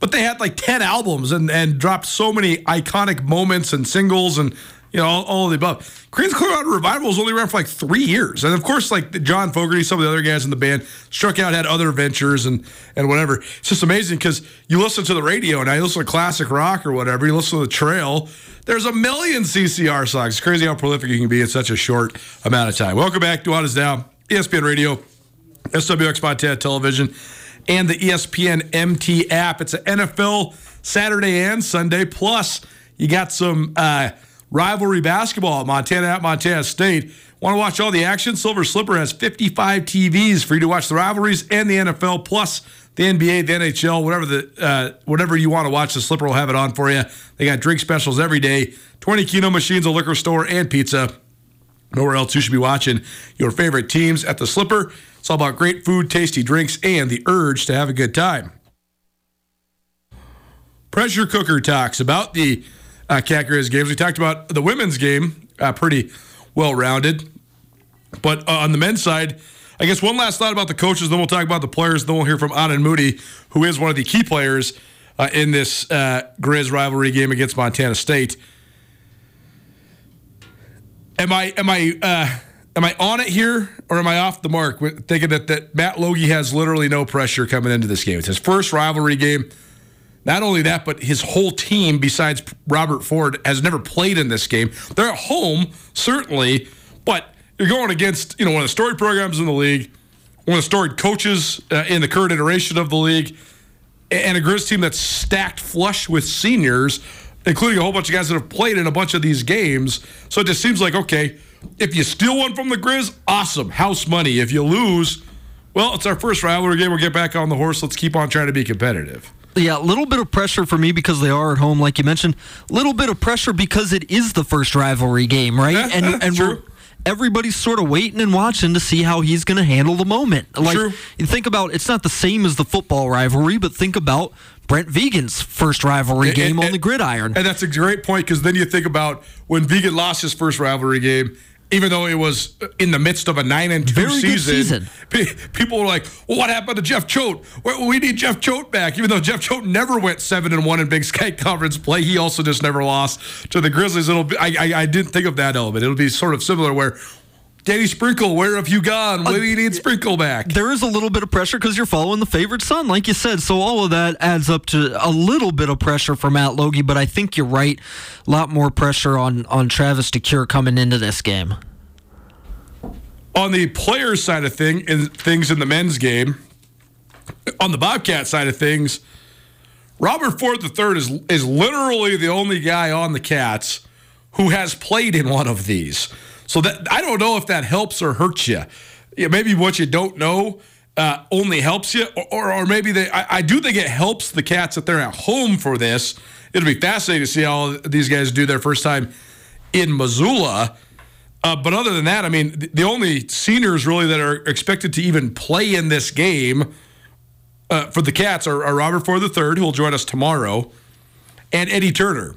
Speaker 1: but they had like 10 albums and, and dropped so many iconic moments and singles and you know all, all of the above. Creedence clearwater revival was only around for like three years. And of course like john fogerty some of the other guys in the band struck out had other ventures and and whatever. It's just amazing because you listen to the radio and i listen to classic rock or whatever you listen to the trail there's a million ccr songs. It's crazy how prolific you can be in such a short amount of time. Welcome back. To Is Now espn radio swx montana television and the ESPN MT app. It's an NFL Saturday and Sunday. Plus, you got some uh, rivalry basketball at Montana at Montana State. Want to watch all the action? Silver Slipper has 55 TVs for you to watch the rivalries and the NFL, plus the NBA, the NHL, whatever the uh, whatever you want to watch. The Slipper will have it on for you. They got drink specials every day, 20 Keno machines, a liquor store, and pizza. Nowhere else you should be watching your favorite teams at the Slipper. It's all about great food, tasty drinks, and the urge to have a good time. Pressure Cooker talks about the uh, Cat Griz games. We talked about the women's game, uh, pretty well rounded. But uh, on the men's side, I guess one last thought about the coaches, then we'll talk about the players, then we'll hear from Aanen Moody, who is one of the key players uh, in this uh, Griz rivalry game against Montana State. Am I am I uh, am I on it here or am I off the mark thinking that, that Matt Logie has literally no pressure coming into this game? It's his first rivalry game. Not only that, but his whole team, besides Robert Ford, has never played in this game. They're at home, certainly, but you're going against you know one of the storied programs in the league, one of the storied coaches uh, in the current iteration of the league, and a Griz team that's stacked flush with seniors, including a whole bunch of guys that have played in a bunch of these games. So it just seems like okay if you steal one from the Griz, awesome, house money. If you lose, well, it's our first rivalry game. We'll get back on the horse. Let's keep on trying to be competitive.
Speaker 2: Yeah, a little bit of pressure for me because they are at home, like you mentioned. A little bit of pressure because it is the first rivalry game, right?
Speaker 1: Yeah,
Speaker 2: and and
Speaker 1: true.
Speaker 2: everybody's sort of waiting and watching to see how he's going to handle the moment. Like
Speaker 1: True.
Speaker 2: you think about, it's not the same as the football rivalry, but think about Brent Vigen's first rivalry
Speaker 1: And-
Speaker 2: game on the gridiron.
Speaker 1: And that's a great point because then you think about when Vegan lost his first rivalry game, even though it was in the midst of a nine and two season,
Speaker 2: season.
Speaker 1: people were like, "Well, what happened to Jeff Choate? We we need Jeff Choate back." Even though Jeff Choate never went seven and one in Big Sky Conference play, he also just never lost to the Grizzlies. It'll be, I, I, I didn't think of that element. It'll be sort of similar where. Danny Sprinkle, where have you gone? Uh, when do you need Sprinkle back?
Speaker 2: there is a little bit of pressure because you're following the favorite son, like you said. So all of that adds up to a little bit of pressure for Matt Logie, but I think you're right. A lot more pressure on on Travis DeCuire coming into this game.
Speaker 1: on the players side of thing, in, things in the men's game, on the Bobcat side of things, Robert Ford III is is literally the only guy on the Cats who has played in one of these. So that I don't know if that helps or hurts you. Yeah, maybe what you don't know uh, only helps you, or, or, or maybe they. I, I do think it helps the Cats that they're at home for this. It'll be fascinating to see how these guys do their first time in Missoula. Uh, but other than that, I mean, the, the only seniors really that are expected to even play in this game uh, for the Cats are, are Robert Ford III, who will join us tomorrow, and Eddie Turner,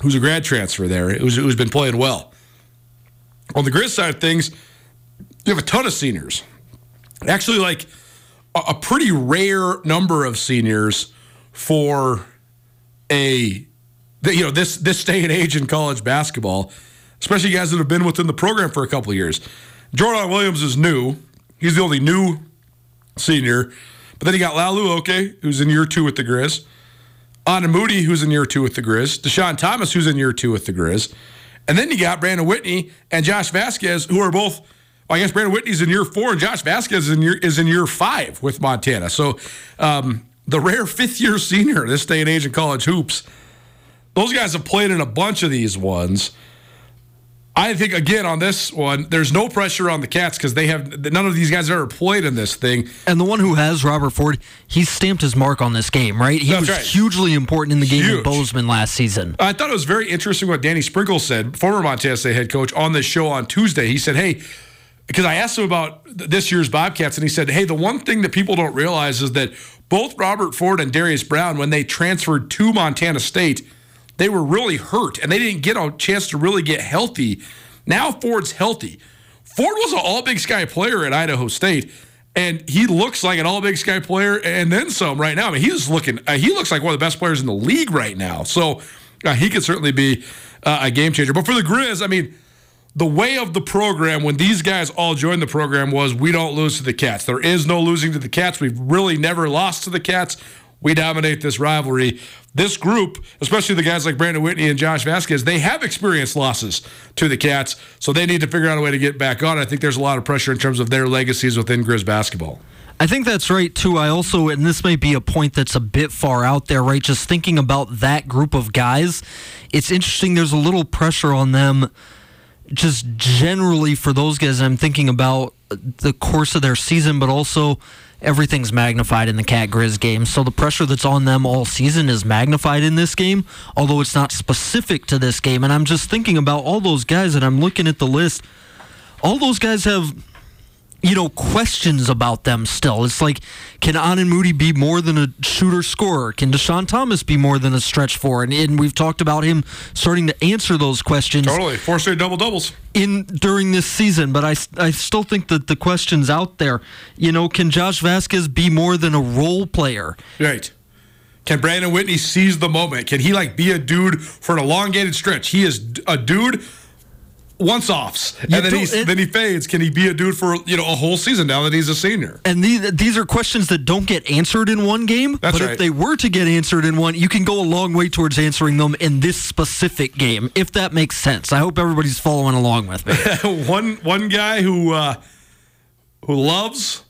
Speaker 1: who's a grad transfer there, who's, who's been playing well. On the Griz side of things, you have a ton of seniors. Actually, like a, a pretty rare number of seniors for a you know this this day and age in college basketball, especially guys that have been within the program for a couple of years. Jordan Williams is new; he's the only new senior. But then you got Laolu Oke, who's in year two with the Griz. Aanen Moody, who's in year two with the Griz. Dischon Thomas, who's in year two with the Griz. And then you got Brandon Whitney and Josh Vasquez, who are both. I guess Brandon Whitney's in year four, and Josh Vasquez is in year is in year five with Montana. So um, the rare fifth year senior this day and age in college hoops. Those guys have played in a bunch of these ones. I think again on this one, there's no pressure on the Cats because they have none of these guys ever played in this thing.
Speaker 2: And the one who has Robert Ford, he's stamped his mark on this game, right? He
Speaker 1: That's
Speaker 2: was
Speaker 1: right.
Speaker 2: hugely important in the game in
Speaker 1: Huge.
Speaker 2: Bozeman last season.
Speaker 1: I thought it was very interesting what Danny Sprinkle said, former Montana State head coach, on this show on Tuesday. He said, "Hey." Because I asked him about this year's Bobcats, and he said, "Hey, the one thing that people don't realize is that both Robert Ford and Darius Brown, when they transferred to Montana State, they were really hurt, and they didn't get a chance to really get healthy. Now Ford's healthy. Ford was an All Big Sky player at Idaho State, and he looks like an All Big Sky player and then some right now. I mean, he's looking. Uh, he looks like one of the best players in the league right now. So uh, he could certainly be uh, a game changer. But for the Griz, I mean the way of the program when these guys all joined the program was we don't lose to the Cats. There is no losing to the Cats. We've really never lost to the Cats. We dominate this rivalry. This group, especially the guys like Brandon Whitney and Josh Vasquez, they have experienced losses to the Cats, so they need to figure out a way to get back on. I think there's a lot of pressure in terms of their legacies within Griz basketball.
Speaker 2: I think that's right too. I also, and this may be a point that's a bit far out there, right? Just thinking about that group of guys, it's interesting. There's a little pressure on them, just generally for those guys. I'm thinking about the course of their season, but also everything's magnified in the Cat Griz game. So the pressure that's on them all season is magnified in this game, although it's not specific to this game. And I'm just thinking about all those guys, and I'm looking at the list. All those guys have you know, questions about them still. It's like, can Aanen Moody be more than a shooter scorer? Can Dischon Thomas be more than a stretch four? And, and we've talked about him starting to answer those questions
Speaker 1: Totally. Four straight double doubles.
Speaker 2: in during this season, but I, I still think that the question's out there. You know, can Josh Vasquez be more than a role player?
Speaker 1: Right. Can Brandon Whitney seize the moment? Can he like be a dude for an elongated stretch? He is a dude once offs, and
Speaker 2: You
Speaker 1: then he's,
Speaker 2: it-
Speaker 1: then he fades. Can he be a dude for you know a whole season now that he's a senior?
Speaker 2: And these, these are questions that don't get answered in one game.
Speaker 1: That's
Speaker 2: but
Speaker 1: right.
Speaker 2: if they were to get answered in one, you can go a long way towards answering them in this specific game, if that makes sense. I hope everybody's following along with me.
Speaker 1: one one guy who uh, who loves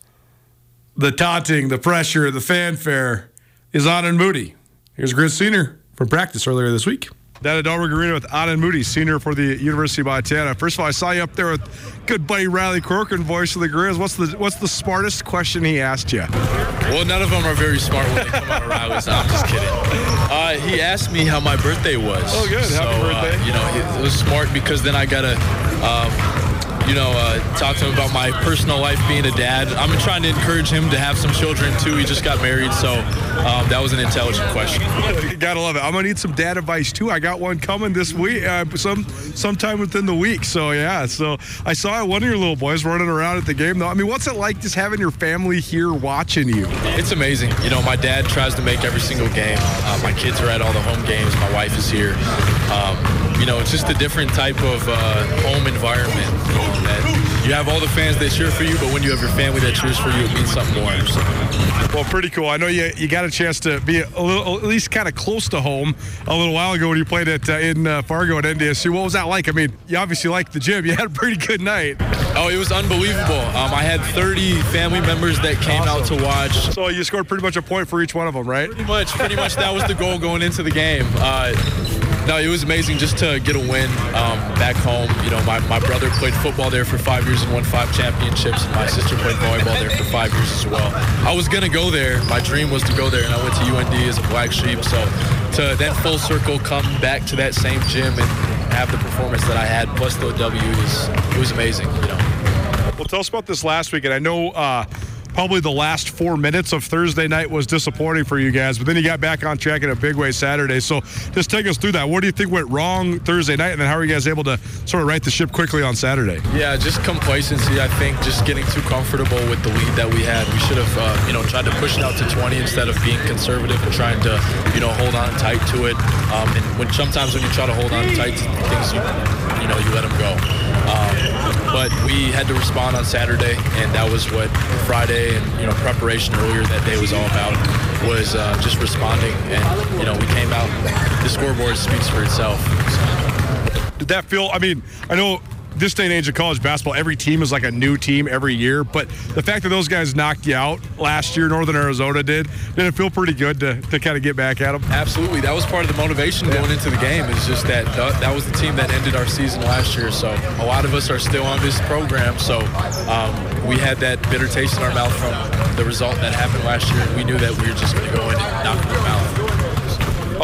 Speaker 1: the taunting, the pressure, the fanfare is Aanen Moody. Here's Griz Senior from practice earlier this week. That at Dahlberg Arena with Aanen Moody, senior for the University of Montana. First of all, I saw you up there with good buddy Riley Corcoran, voice of the Griz. What's the what's the smartest question he asked you?
Speaker 7: Well, none of them are very smart when they come out of Riley's. I'm just kidding. Uh, he asked me how my birthday was.
Speaker 1: Oh, good. Happy
Speaker 7: So, uh,
Speaker 1: birthday.
Speaker 7: you know, it was smart because then I gotta, um, you know, uh, talk to him about my personal life being a dad. I'm trying to encourage him to have some children too. He just got married, so um, that was an intelligent question.
Speaker 1: Gotta love it. I'm gonna need some dad advice too. I got one coming this week, uh, some sometime within the week. So yeah. So I saw one of your little boys running around at the game. Though I mean, what's it like just having your family here watching you?
Speaker 7: It's amazing. You know, my dad tries to make every single game. Uh, my kids are at all the home games. My wife is here. Um, you know, it's just a different type of uh, home environment. You have all the fans that cheer for you, but when you have your family that cheers for you, it means something more. So,
Speaker 1: Well, pretty cool. I know you you got a chance to be a little, at least kind of close to home a little while ago when you played at uh, in uh, Fargo at NDSU. What was that like? I mean, you obviously liked the gym. You had a pretty good night.
Speaker 7: oh, it was unbelievable. Um, I had 30 family members that came out to watch.
Speaker 1: So you scored pretty much a point for each one of them, right?
Speaker 7: Pretty much, pretty much that was the goal going into the game. Uh, no, it was amazing just to get a win um, back home. You know, my, my brother played football there for five years and won five championships. and My sister played volleyball there for five years as well. I was gonna go there. My dream was to go there, and I went to UND as a black sheep. So to then full circle come back to that same gym and have the performance that I had, plus the W, is it was amazing. You know.
Speaker 1: Well, tell us about this last week. And I know uh, probably the last four minutes of Thursday night was disappointing for you guys, but then you got back on track in a big way Saturday. So just take us through that. What do you think went wrong Thursday night, and then how are you guys able to sort of right the ship quickly on Saturday?
Speaker 7: Yeah, just complacency. I think just getting too comfortable with the lead that we had. We should have, uh, you know, tried to push it out to 20 instead of being conservative and trying to, you know, hold on tight to it. Um, and when sometimes when you try to hold on tight to things, you, you know, you let them go. Um, but we had to respond on Saturday, and that was what Friday and you know preparation earlier that day was all about. Was uh, just responding, and you know we came out. The scoreboard speaks for itself.
Speaker 1: Did that feel? I mean, I know this day and age of college basketball, every team is like a new team every year. But the fact that those guys knocked you out last year, Northern Arizona did, did it feel pretty good to, to kind of get back at them?
Speaker 7: Absolutely. That was part of the motivation going into the game. Is just that that was the team that ended our season last year. So a lot of us are still on this program. So um, we had that bitter taste in our mouth from the result that happened last year. We knew that we were just going to go in and knock them.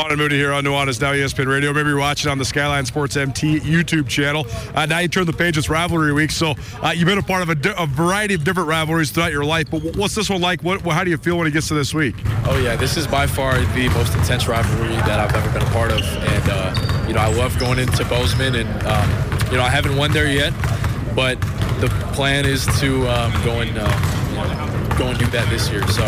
Speaker 1: Aanen Moody here on Nuanez Now ESPN Radio. Maybe you're watching on the Skyline Sports MT YouTube channel. Uh, now you turn the page, it's rivalry week. So uh, you've been a part of a, di- a, variety of different rivalries throughout your life. But what's this one like? What, how do you feel when it gets to this week?
Speaker 7: Oh, yeah. This is by far the most intense rivalry that I've ever been a part of. And, uh, you know, I love going into Bozeman. And, um, you know, I haven't won there yet. But the plan is to um, go and uh, go and do that this year. So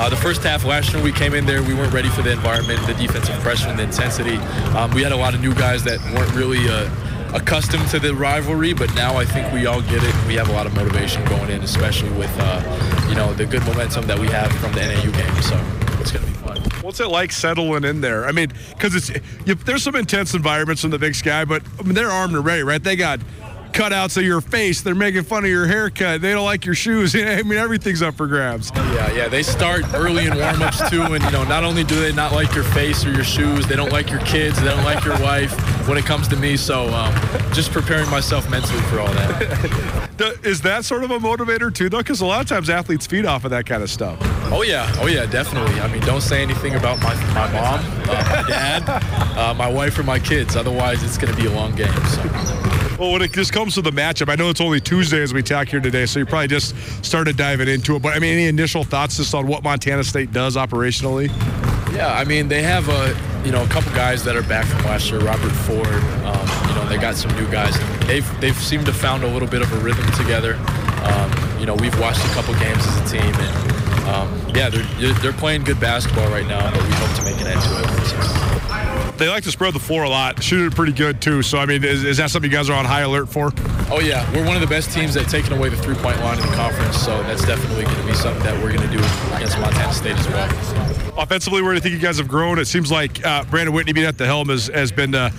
Speaker 7: uh, the first half last year we came in there, we weren't ready for the environment, the defensive pressure, and the intensity. Um, we had a lot of new guys that weren't really uh, accustomed to the rivalry, but now I think we all get it. We have a lot of motivation going in, especially with uh, you know the good momentum that we have from the NAU game. So it's to be fun.
Speaker 1: What's it like settling in there? I mean, because it's you, there's some intense environments in the Big Sky, but I mean, they're armed and ready, right? They got cutouts of your face. They're making fun of your haircut. They don't like your shoes. I mean, everything's up for grabs.
Speaker 7: Yeah, yeah. They start early in warm-ups too, and you know, not only do they not like your face or your shoes, they don't like your kids, they don't like your wife when it comes to me. So, um, just preparing myself mentally for all
Speaker 1: that. Is that sort of a motivator too, though? Because a lot of times athletes feed off of that kind of stuff.
Speaker 7: Oh yeah, oh yeah, definitely. I mean, don't say anything about my my mom, uh, my dad, uh, my wife, or my kids. Otherwise, it's going to be a long game. So.
Speaker 1: Well, when it just comes to the matchup, I know it's only Tuesday as we talk here today, so you probably just started diving into it. But I mean, any initial thoughts just on what Montana State does operationally?
Speaker 7: Yeah, I mean, they have a you know a couple guys that are back from last year. Robert Ford, um, you know, they got some new guys. They've they've seemed to found a little bit of a rhythm together. Um, you know, we've watched a couple games as a team, and um, yeah, they're they're playing good basketball right now. But we hope to make an end to it
Speaker 1: they like to spread the floor a lot, shoot it pretty good too. So I mean, is, is, that something you guys are on high alert for?
Speaker 7: Oh yeah, we're one of the best teams that taken away the three point line in the conference. So that's definitely going to be something that we're going to do against Montana State as well.
Speaker 1: Offensively, where do you think you guys have grown? It seems like uh, Brandon Whitney being at the helm has, has been. Uh,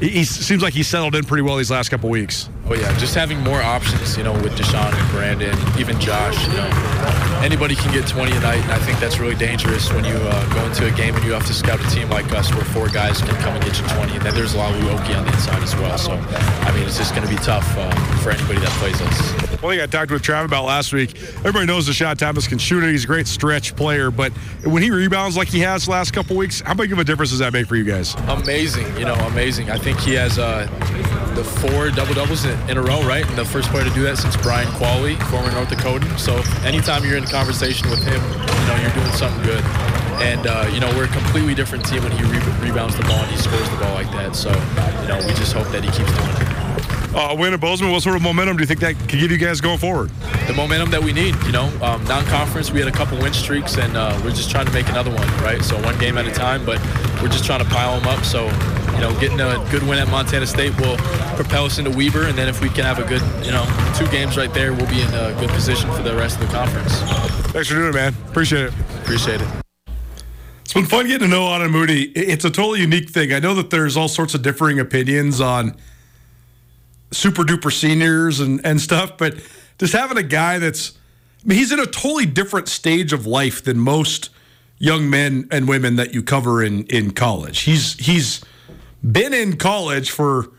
Speaker 1: he, seems like he settled in pretty well these last couple weeks.
Speaker 7: Oh yeah, just having more options, you know, with Dischon and Brandon, even Josh. You know, anybody can get 20 a night, and I think that's really dangerous when you uh, go into a game and you have to scout a team like us, where four guys can come and get you 20, and then there's a lot of Uoki on the inside as well. So, I mean, it's just going to be tough uh, for anybody that plays us.
Speaker 1: One thing I talked with Trav about last week, everybody knows Dischon Thomas can shoot it. He's a great stretch player, but when he rebounds like he has last couple weeks, how big of a difference does that make for you guys?
Speaker 7: Amazing, you know, amazing. I think he has uh, the four double doubles in, in, a row, right? And the first player to do that since Brian Qualley, former North Dakotan. So anytime you're in conversation with him, you know, you're doing something good. And, uh, you know, we're a completely different team when he re- rebounds the ball and he scores the ball like that. So, you know, we just hope that he keeps doing it
Speaker 1: uh, win at Bozeman. What sort of momentum do you think that could give you guys going forward?
Speaker 7: The momentum that we need. You know, um, non-conference, we had a couple win streaks, and uh, we're just trying to make another one, right? So one game at a time, but we're just trying to pile them up. So, you know, getting a good win at Montana State will propel us into Weber, and then if we can have a good, you know, two games right there, we'll be in a good position for the rest of the conference.
Speaker 1: Thanks for doing it, man. Appreciate it.
Speaker 7: Appreciate it.
Speaker 1: It's been fun getting to know Aanen Moody. It's a totally unique thing. I know that there's all sorts of differing opinions on – super duper seniors and, and stuff, but just having a guy that's, I mean, he's in a totally different stage of life than most young men and women that you cover in, in college. He's, he's been in college for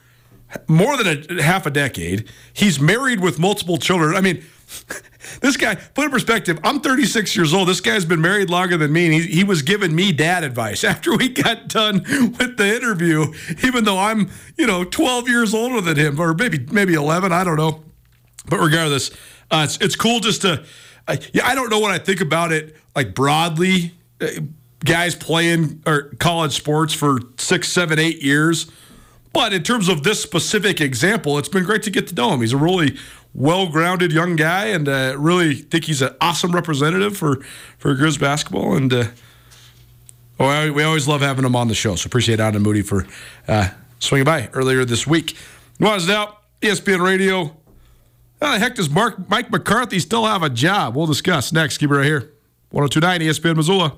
Speaker 1: more than a half a decade. He's married with multiple children. I mean, this guy, put in perspective, I'm 36 years old. This guy's been married longer than me, and he, he was giving me dad advice after we got done with the interview, even though I'm, you know, 12 years older than him, or maybe maybe 11, I don't know. But regardless, uh, it's, it's cool just to, uh, yeah, I don't know what I think about it, like broadly, uh, guys playing or college sports for six, seven, eight years. But in terms of this specific example, it's been great to get to know him. He's a really well-grounded young guy, and uh, really think he's an awesome representative for for Griz basketball. And uh, oh, we always love having him on the show. So appreciate Aanen Moody for uh, swinging by earlier this week. Was out ESPN Radio. How the heck does Mark Mike McCarthy still have a job? We'll discuss next. Keep it right here. 1029 ESPN Missoula.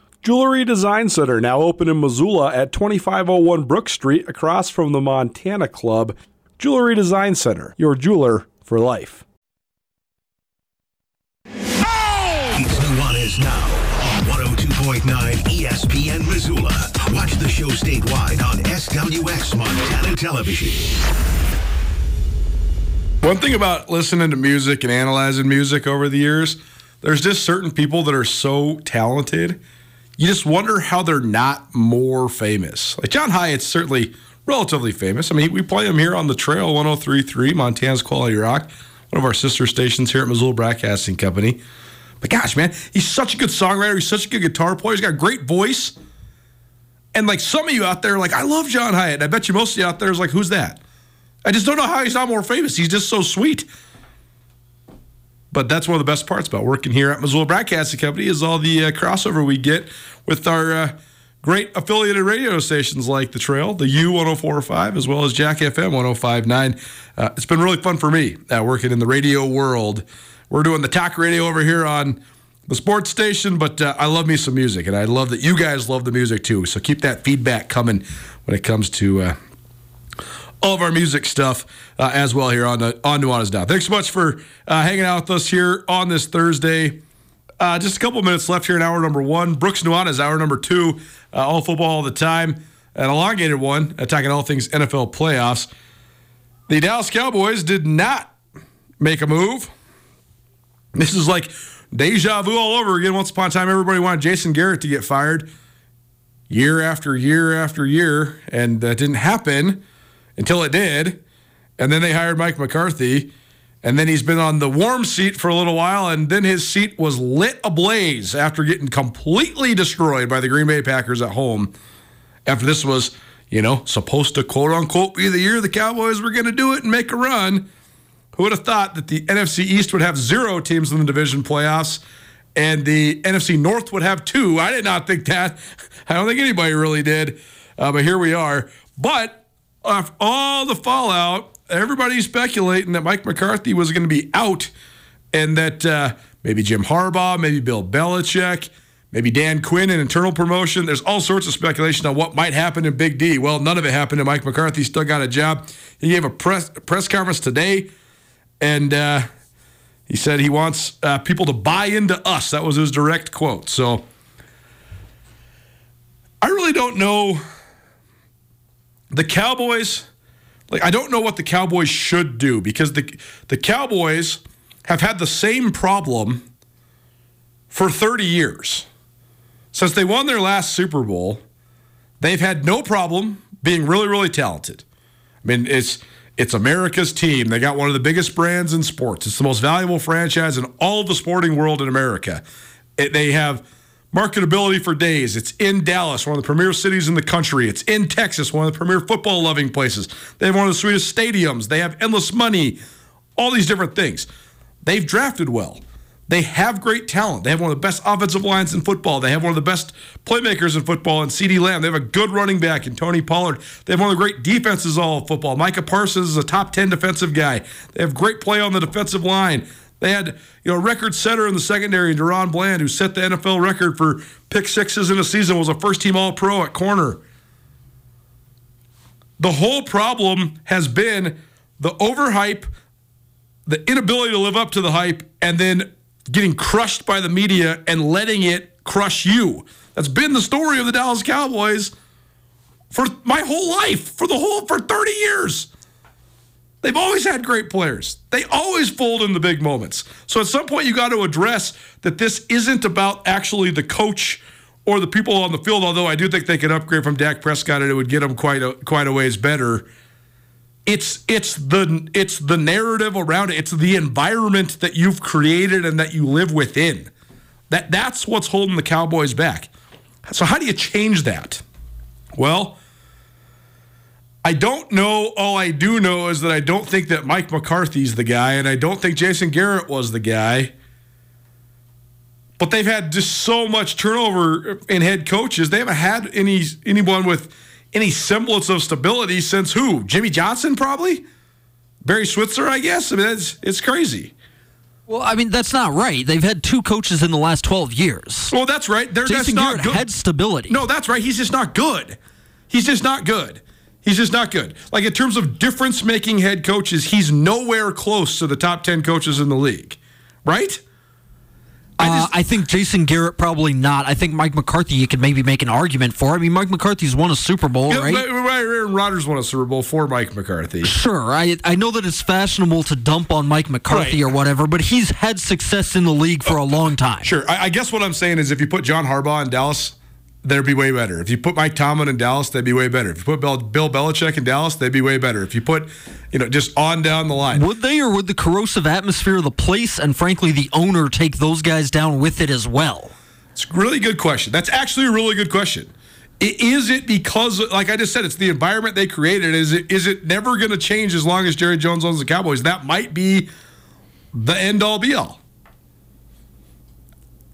Speaker 8: Jewelry Design Center, now open in Missoula at 2501 Brook Street, across from the Montana Club. Jewelry Design Center, your jeweler for life.
Speaker 6: It's Nuanez now on 102.9 ESPN Missoula. Watch the show statewide on SWX Montana Television.
Speaker 1: One thing about listening to music and analyzing music over the years, there's just certain people that are so talented you just wonder how they're not more famous. Like John Hiatt's certainly relatively famous. I mean, we play him here on the trail 1033, Montana's Quality Rock, one of our sister stations here at Missoula Broadcasting Company. But gosh, man, he's such a good songwriter. He's such a good guitar player. He's got a great voice. And like some of you out there, like, I love John Hiatt. I bet you most of you out there is like, who's that? I just don't know how he's not more famous. He's just so sweet. But that's one of the best parts about working here at Missoula Broadcasting Company is all the uh, crossover we get with our uh, great affiliated radio stations like The Trail, the U1045, as well as Jack FM 1059. Uh, it's been really fun for me uh, working in the radio world. We're doing the talk radio over here on the sports station, but uh, I love me some music, and I love that you guys love the music too. So keep that feedback coming when it comes to uh, all of our music stuff uh, as well here on the, on Nuanez Now. Thanks so much for uh, hanging out with us here on this Thursday. Uh, just a couple minutes left here in hour number one. Brooks Nuanez hour number two. Uh, all football all the time. An elongated one, attacking all things NFL playoffs. The Dallas Cowboys did not make a move. This is like deja vu all over again. Once upon a time, everybody wanted Jason Garrett to get fired year after year after year, and that didn't happen until it did. And then they hired Mike McCarthy. And then he's been on the warm seat for a little while. And then his seat was lit ablaze after getting completely destroyed by the Green Bay Packers at home. After this was, you know, supposed to quote unquote be the year the Cowboys were going to do it and make a run. Who would have thought that the NFC East would have zero teams in the division playoffs and the NFC North would have two? I did not think that. I don't think anybody really did. Uh, but here we are. But of all the fallout, everybody's speculating that Mike McCarthy was going to be out and that uh, maybe Jim Harbaugh, maybe Bill Belichick, maybe Dan Quinn, an internal promotion. There's all sorts of speculation on what might happen in Big D. Well, none of it happened, and Mike McCarthy still got a job. He gave a press press conference today, and uh, he said he wants uh, people to buy into us. That was his direct quote. So I really don't know the Cowboys, like I don't know what the Cowboys should do because the the Cowboys have had the same problem for 30 years. Since they won their last Super Bowl, they've had no problem being really, really talented. I mean, it's it's America's team. They got one of the biggest brands in sports. It's the most valuable franchise in all of the sporting world in America. It, they have marketability for days. It's in Dallas, one of the premier cities in the country. It's in Texas, one of the premier football loving places. They have one of the sweetest stadiums. They have endless money, all these different things. They've drafted well. They have great talent. They have one of the best offensive lines in football. They have one of the best playmakers in football in CeeDee Lamb. They have a good running back in Tony Pollard. They have one of the great defenses all of football. Micah Parsons is a top 10 defensive guy. They have great play on the defensive line. They had, you know, record setter in the secondary, DaRon Bland, who set the NFL record for pick sixes in a season, was a first team All Pro at corner. The whole problem has been the overhype, the inability to live up to the hype, and then getting crushed by the media and letting it crush you. That's been the story of the Dallas Cowboys for my whole life, for the whole for 30 years. They've always had great players. They always fold in the big moments. So at some point, you got to address that this isn't about actually the coach or the people on the field. Although I do think they could upgrade from Dak Prescott and it would get them quite a quite a ways better. It's it's the it's the narrative around it. It's the environment that you've created and that you live within. That that's what's holding the Cowboys back. So how do you change that? Well I don't know. All I do know is that I don't think that Mike McCarthy's the guy, and I don't think Jason Garrett was the guy. But they've had just so much turnover in head coaches. They haven't had any anyone with any semblance of stability since who? Jimmy Johnson, probably. Barry Switzer, I guess. I mean, it's it's crazy.
Speaker 2: Well, I mean that's not right. They've had two coaches in the last twelve years.
Speaker 1: Well, that's right. They're
Speaker 2: Jason
Speaker 1: just not
Speaker 2: Garrett
Speaker 1: good.
Speaker 2: had stability.
Speaker 1: No, that's right. He's just not good. He's just not good. He's just not good. Like in terms of difference making head coaches, he's nowhere close to the top 10 coaches in the league. Right?
Speaker 2: I, uh, I think Jason Garrett probably not. I think Mike McCarthy you could maybe make an argument for. I mean, Mike McCarthy's won a Super Bowl,
Speaker 1: Yeah,
Speaker 2: right?
Speaker 1: Aaron Rodgers won a Super Bowl for Mike McCarthy.
Speaker 2: Sure, I I know that it's fashionable to dump on Mike McCarthy
Speaker 1: Right.
Speaker 2: or whatever, but he's had success in the league for a long time.
Speaker 1: Sure. I, I guess what I'm saying is if you put John Harbaugh in Dallas, they'd be way better. If you put Mike Tomlin in Dallas, they'd be way better. If you put Bill, Bill Belichick in Dallas, they'd be way better. If you put, you know, just on down the line.
Speaker 2: Would they, or would the corrosive atmosphere of the place and frankly the owner take those guys down with it as well?
Speaker 1: It's a really good question. That's actually a really good question. Is it because, like I just said, it's the environment they created? Is it is it never going to change as long as Jerry Jones owns the Cowboys? That might be the end all be all.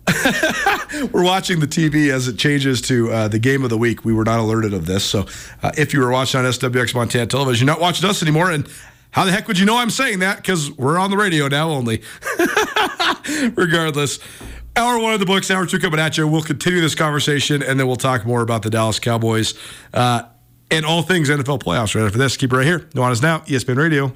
Speaker 1: We're watching the TV as it changes to uh, the game of the week. We were not alerted of this. So uh, if you were watching on SWX Montana television, you're not watching us anymore. And how the heck would you know I'm saying that? Because we're on the radio now only. Regardless, hour one of the books, hour two coming at you. We'll continue this conversation and then we'll talk more about the Dallas Cowboys uh, and all things NFL playoffs right after this. Keep it right here. Nuanez Now, E ESPN Radio.